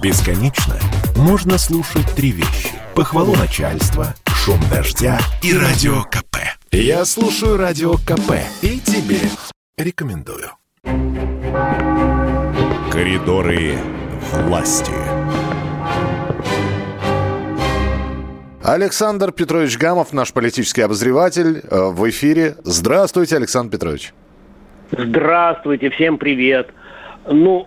Бесконечно можно слушать три вещи. Похвалу начальства, шум дождя и радио КП. Я слушаю радио КП и тебе рекомендую. Коридоры власти. Александр Петрович Гамов, наш политический обозреватель, э, в эфире. Здравствуйте, Александр Петрович. Здравствуйте, всем привет. Ну,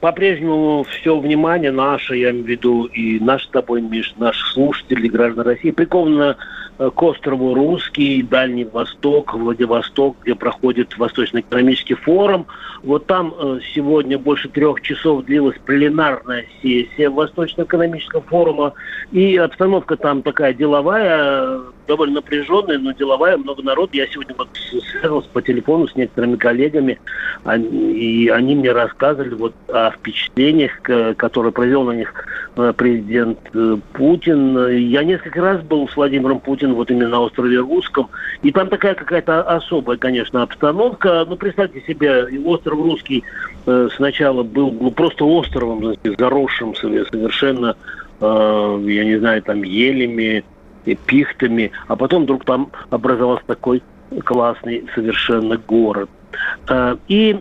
по-прежнему все внимание наше, я имею в виду и наш с тобой, Миш, наших слушателей, граждан России, приковано к острову Русский, Дальний Восток, Владивосток, где проходит Восточно-экономический форум. Вот там э, сегодня больше трех часов длилась пленарная сессия Восточно-экономического форума. И обстановка там такая деловая, довольно напряженная, но деловая, много народу. Я сегодня вот связывался по телефону с некоторыми коллегами, и они мне рассказывали вот о впечатлениях, которые произвел на них э, президент Путин. Я несколько раз был с Владимиром Путиным вот именно на острове Русском. И там такая какая-то особая, конечно, обстановка. Ну, представьте себе, остров Русский э, сначала был ну, просто островом, знаете, заросшим совершенно, э, я не знаю, там елями, пихтами, а потом вдруг там образовался такой классный совершенно город. Э, и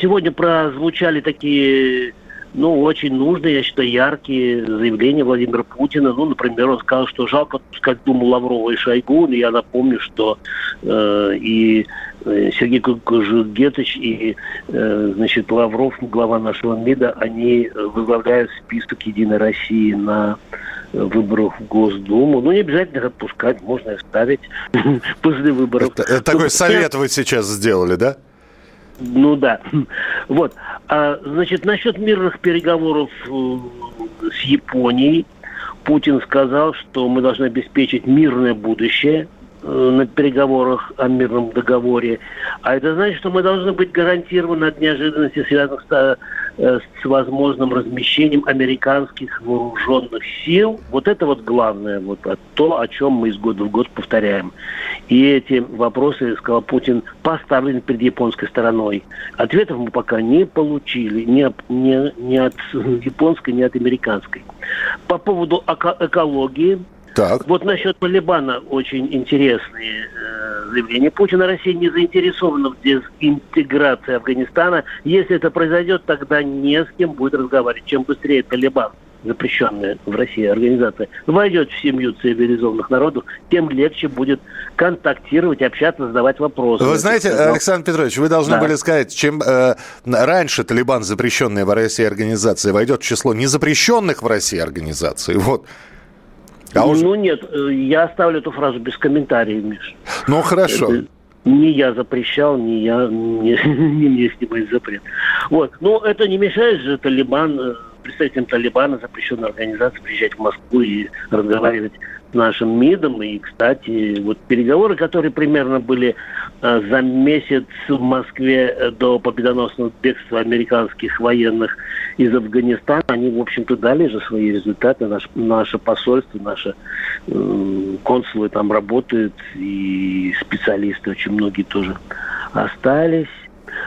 сегодня прозвучали такие ну, очень нужные, я считаю, яркие заявления Владимира Путина. Ну, например, он сказал, что жалко отпускать Думу Лаврова и Шойгу. Но я напомню, что э, и э, Сергей Кужугетович и, э, значит, Лавров, глава нашего МИДа, они возглавляют список «Единой России» на выборах в Госдуму. Ну, не обязательно отпускать, можно оставить после выборов. Это, это такой совет вы сейчас сделали, да? Ну да. Вот. А, значит, насчет мирных переговоров э, с Японией Путин сказал, что мы должны обеспечить мирное будущее на переговорах о мирном договоре. А это значит, что мы должны быть гарантированы от неожиданности, связанных с Э, с возможным размещением американских вооруженных сил. Вот это вот главное, вот то, о чем мы из года в год повторяем. И эти вопросы, сказал Путин, поставлены перед японской стороной. Ответов мы пока не получили ни, ни, ни от японской, ни от американской. По поводу эко- экологии, так. Вот насчет Талибана очень интересные э, заявления. Путина Россия не заинтересована в дезинтеграции Афганистана. Если это произойдет, тогда не с кем будет разговаривать. Чем быстрее Талибан запрещенная в России организация, войдет в семью цивилизованных народов, тем легче будет контактировать, общаться, задавать вопросы. Вы знаете, Александр Петрович, вы должны да. были сказать, чем э, раньше Талибан, запрещенная в России организация, войдет в число незапрещенных в России организаций, вот, а уже... Ну нет, э, я оставлю эту фразу без комментариев, Миш. Ну хорошо. Это не я запрещал, не я, не, не мне снимать запрет. Вот. Но это не мешает же Талибан, э, представителям Талибана, запрещенной организации, приезжать в Москву и разговаривать с нашим МИДом. И, кстати, вот переговоры, которые примерно были э, за месяц в Москве э, до победоносного бегства американских военных из Афганистана, они, в общем-то, дали же свои результаты. Наш, наше посольство, наши э, консулы там работают, и специалисты очень многие тоже остались.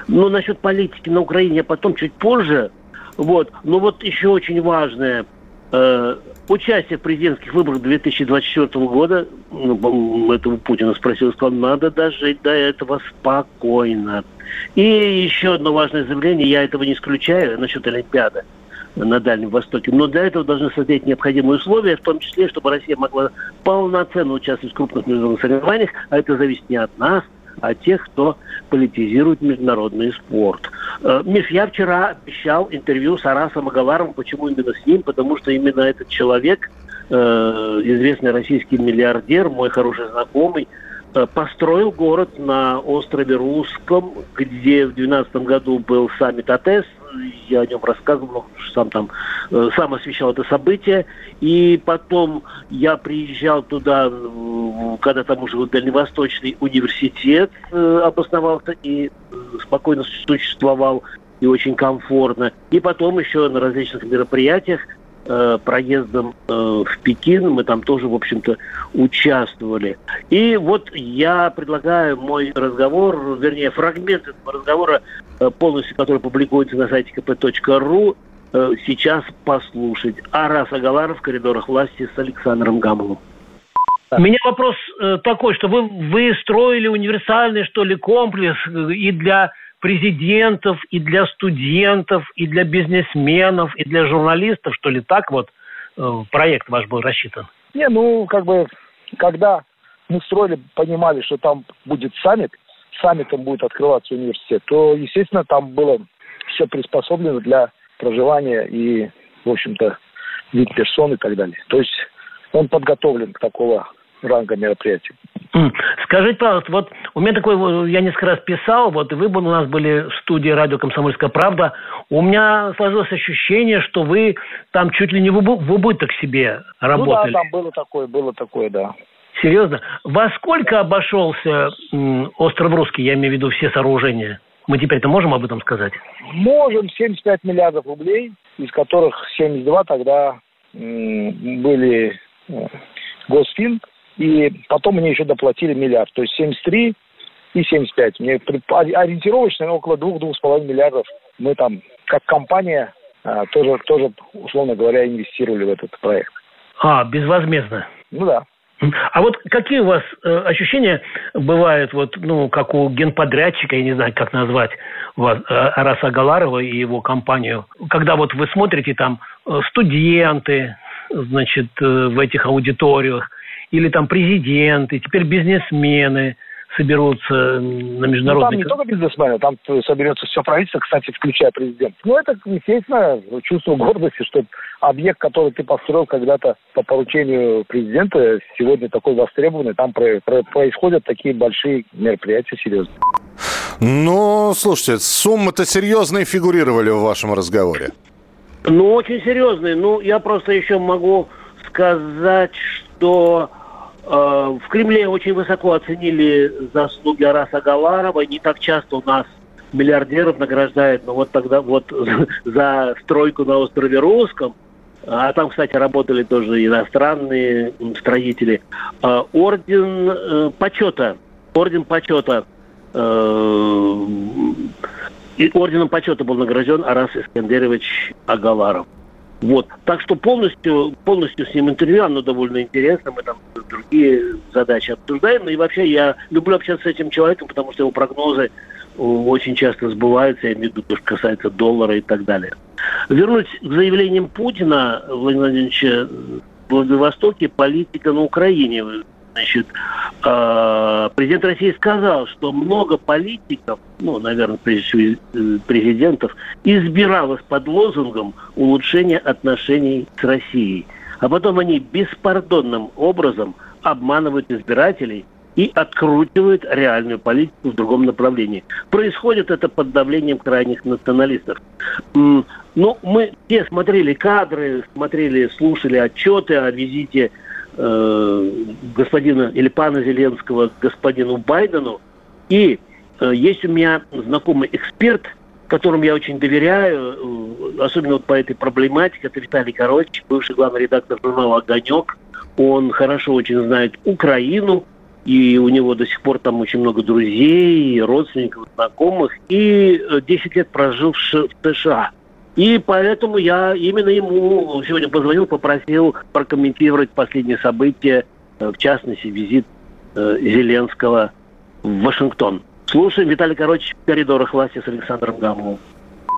Но насчет политики на Украине я потом чуть позже. Вот. Но вот еще очень важное – Э, участие в президентских выборах 2024 года, ну, этого Путина спросил, сказал, надо дожить до этого спокойно. И еще одно важное заявление, я этого не исключаю, насчет Олимпиады на Дальнем Востоке. Но для этого должны создать необходимые условия, в том числе, чтобы Россия могла полноценно участвовать в крупных международных соревнованиях, а это зависит не от нас, а тех, кто политизирует международный спорт. Э, Миш, я вчера обещал интервью с Арасом Агаларом. Почему именно с ним? Потому что именно этот человек, э, известный российский миллиардер, мой хороший знакомый, э, построил город на острове Русском, где в 2012 году был саммит АТЭС, я о нем рассказывал, сам там, э, сам освещал это событие. И потом я приезжал туда, когда там уже Дальневосточный университет э, обосновался и э, спокойно существовал и очень комфортно. И потом еще на различных мероприятиях проездом в Пекин. Мы там тоже, в общем-то, участвовали. И вот я предлагаю мой разговор, вернее, фрагмент этого разговора Э, полностью, который публикуется на сайте kp.ru, э, сейчас послушать. Арас Агаларов в коридорах власти с Александром Гамовым. У меня вопрос э, такой, что вы, вы строили универсальный, что ли, комплекс э, и для президентов, и для студентов, и для бизнесменов, и для журналистов, что ли, так вот э, проект ваш был рассчитан? Не, ну, как бы, когда мы строили, понимали, что там будет саммит, саммитом будет открываться университет, то, естественно, там было все приспособлено для проживания и, в общем-то, вид персон и так далее. То есть он подготовлен к такого ранга мероприятий. Скажите, пожалуйста, вот у меня такой, я несколько раз писал, вот вы у нас были в студии радио «Комсомольская правда», у меня сложилось ощущение, что вы там чуть ли не в, убыток себе работали. Ну да, там было такое, было такое, да. Серьезно? Во сколько обошелся остров Русский, я имею в виду все сооружения? Мы теперь-то можем об этом сказать? Можем, 75 миллиардов рублей, из которых 72 тогда были э, Госфин, и потом мне еще доплатили миллиард. То есть 73 и 75. Мне ориентировочно около 2-2,5 миллиардов мы там, как компания, а, тоже, тоже, условно говоря, инвестировали в этот проект. А, безвозмездно? Ну да. А вот какие у вас э, ощущения бывают, вот, ну, как у генподрядчика, я не знаю, как назвать вас, э, Араса Галарова и его компанию, когда вот вы смотрите там э, студенты, значит, э, в этих аудиториях, или там президенты, теперь бизнесмены соберутся на международный... Ну, там не только бизнесмены, там соберется все правительство, кстати, включая президента. Ну, это, естественно, чувство гордости, что объект, который ты построил когда-то по поручению президента, сегодня такой востребованный, там происходят такие большие мероприятия серьезные. Ну, слушайте, суммы-то серьезные фигурировали в вашем разговоре. Ну, очень серьезные. Ну, я просто еще могу сказать, что в Кремле очень высоко оценили заслуги Араса Галарова. Не так часто у нас миллиардеров награждают, но вот тогда вот за стройку на острове Русском, а там, кстати, работали тоже иностранные строители, э, орден э, почета, орден почета, орденом почета был награжден Арас Искандерович Агаларов. Вот. Так что полностью, полностью с ним интервью, оно довольно интересно, мы там другие задачи обсуждаем. И вообще я люблю общаться с этим человеком, потому что его прогнозы э, очень часто сбываются, я имею в виду, что касается доллара и так далее. Вернуть к заявлениям Путина, Владимира Владимировича, в Владивостоке политика на Украине. Значит, э, президент России сказал, что много политиков, ну, наверное, прежде всего э, президентов, избиралось под лозунгом улучшения отношений с Россией. А потом они беспардонным образом обманывают избирателей и откручивают реальную политику в другом направлении. Происходит это под давлением крайних националистов. Ну, мы все смотрели кадры, смотрели, слушали отчеты о визите э, господина или пана Зеленского к господину Байдену. И э, есть у меня знакомый эксперт, которому я очень доверяю, э, особенно вот по этой проблематике, это Виталий Короче, бывший главный редактор журнала «Огонек». Он хорошо очень знает Украину, и у него до сих пор там очень много друзей, родственников, знакомых, и 10 э, лет прожил в США. И поэтому я именно ему сегодня позвонил, попросил прокомментировать последние события, э, в частности, визит э, Зеленского в Вашингтон. Слушаем Виталий Короче в коридорах власти с Александром Гамовым.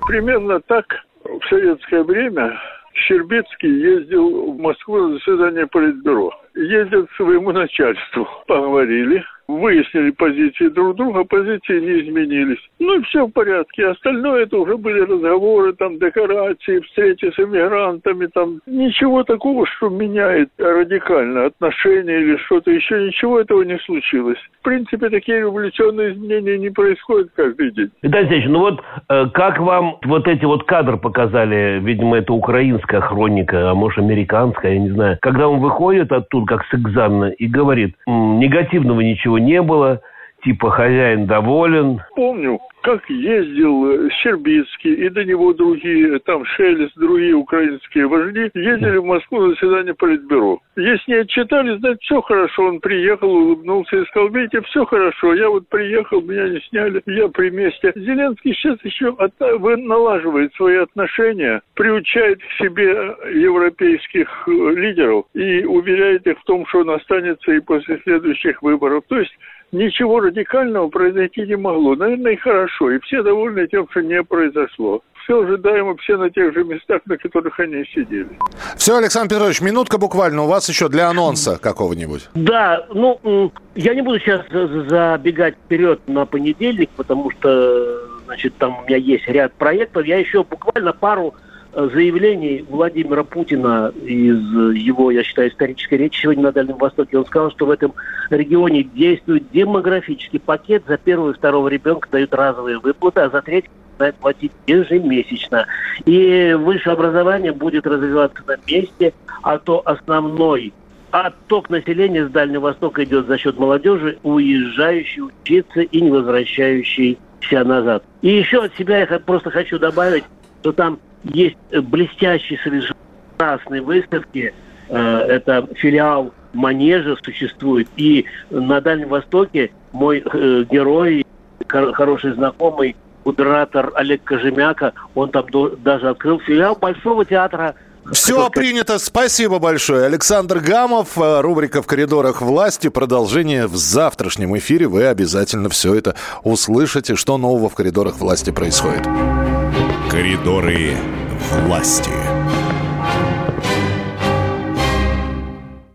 Примерно так в советское время Щербицкий ездил в Москву на заседание Политбюро. Ездил к своему начальству. Поговорили выяснили позиции друг друга, позиции не изменились. Ну и все в порядке. Остальное это уже были разговоры, там, декорации, встречи с иммигрантами, там. Ничего такого, что меняет радикально отношения или что-то еще, ничего этого не случилось. Принципе, такие революционные изменения не происходят каждый день. Виталий Алексеевич, ну вот э, как вам вот эти вот кадры показали, видимо, это украинская хроника, а может американская, я не знаю, когда он выходит оттуда, как с экзамена, и говорит, негативного ничего не было, типа хозяин доволен. Помню. как ездил э, Щербицкий и до него другие, там Шелест, другие украинские вожди, ездили в Москву на заседание Политбюро. Если не отчитались, значит, все хорошо. Он приехал, улыбнулся и сказал, видите, все хорошо. Я вот приехал, меня не сняли, я при месте. Зеленский сейчас еще от... налаживает свои отношения, приучает к себе европейских э, лидеров и уверяет их в том, что он останется и после следующих выборов. То есть ничего радикального произойти не могло. Наверное, и хорошо. И все довольны тем, что не произошло все ожидаемо, все на тех же местах, на которых они сидели. Все, Александр Петрович, минутка буквально у вас еще для анонса какого-нибудь. Да, ну, я не буду сейчас забегать вперед на понедельник, потому что, значит, там у меня есть ряд проектов. Я еще буквально пару заявлений Владимира Путина из его, я считаю, исторической речи сегодня на Дальнем Востоке. Он сказал, что в этом регионе действует демографический пакет. За первого и второго ребенка дают разовые выплаты, а за третьего начинает платить ежемесячно. И высшее образование будет развиваться на месте, а то основной отток населения с Дальнего Востока идет за счет молодежи, уезжающей учиться и не возвращающейся назад. И еще от себя я просто хочу добавить, что там есть блестящие совершенно выставки. Э, это филиал Манежа существует. И на Дальнем Востоке мой э, герой, хороший знакомый, модератор Олег Кожемяка, он там даже открыл филиал Большого театра все принято. Спасибо большое. Александр Гамов, э, рубрика «В коридорах власти». Продолжение в завтрашнем эфире. Вы обязательно все это услышите, что нового в коридорах власти происходит. Коридоры власти.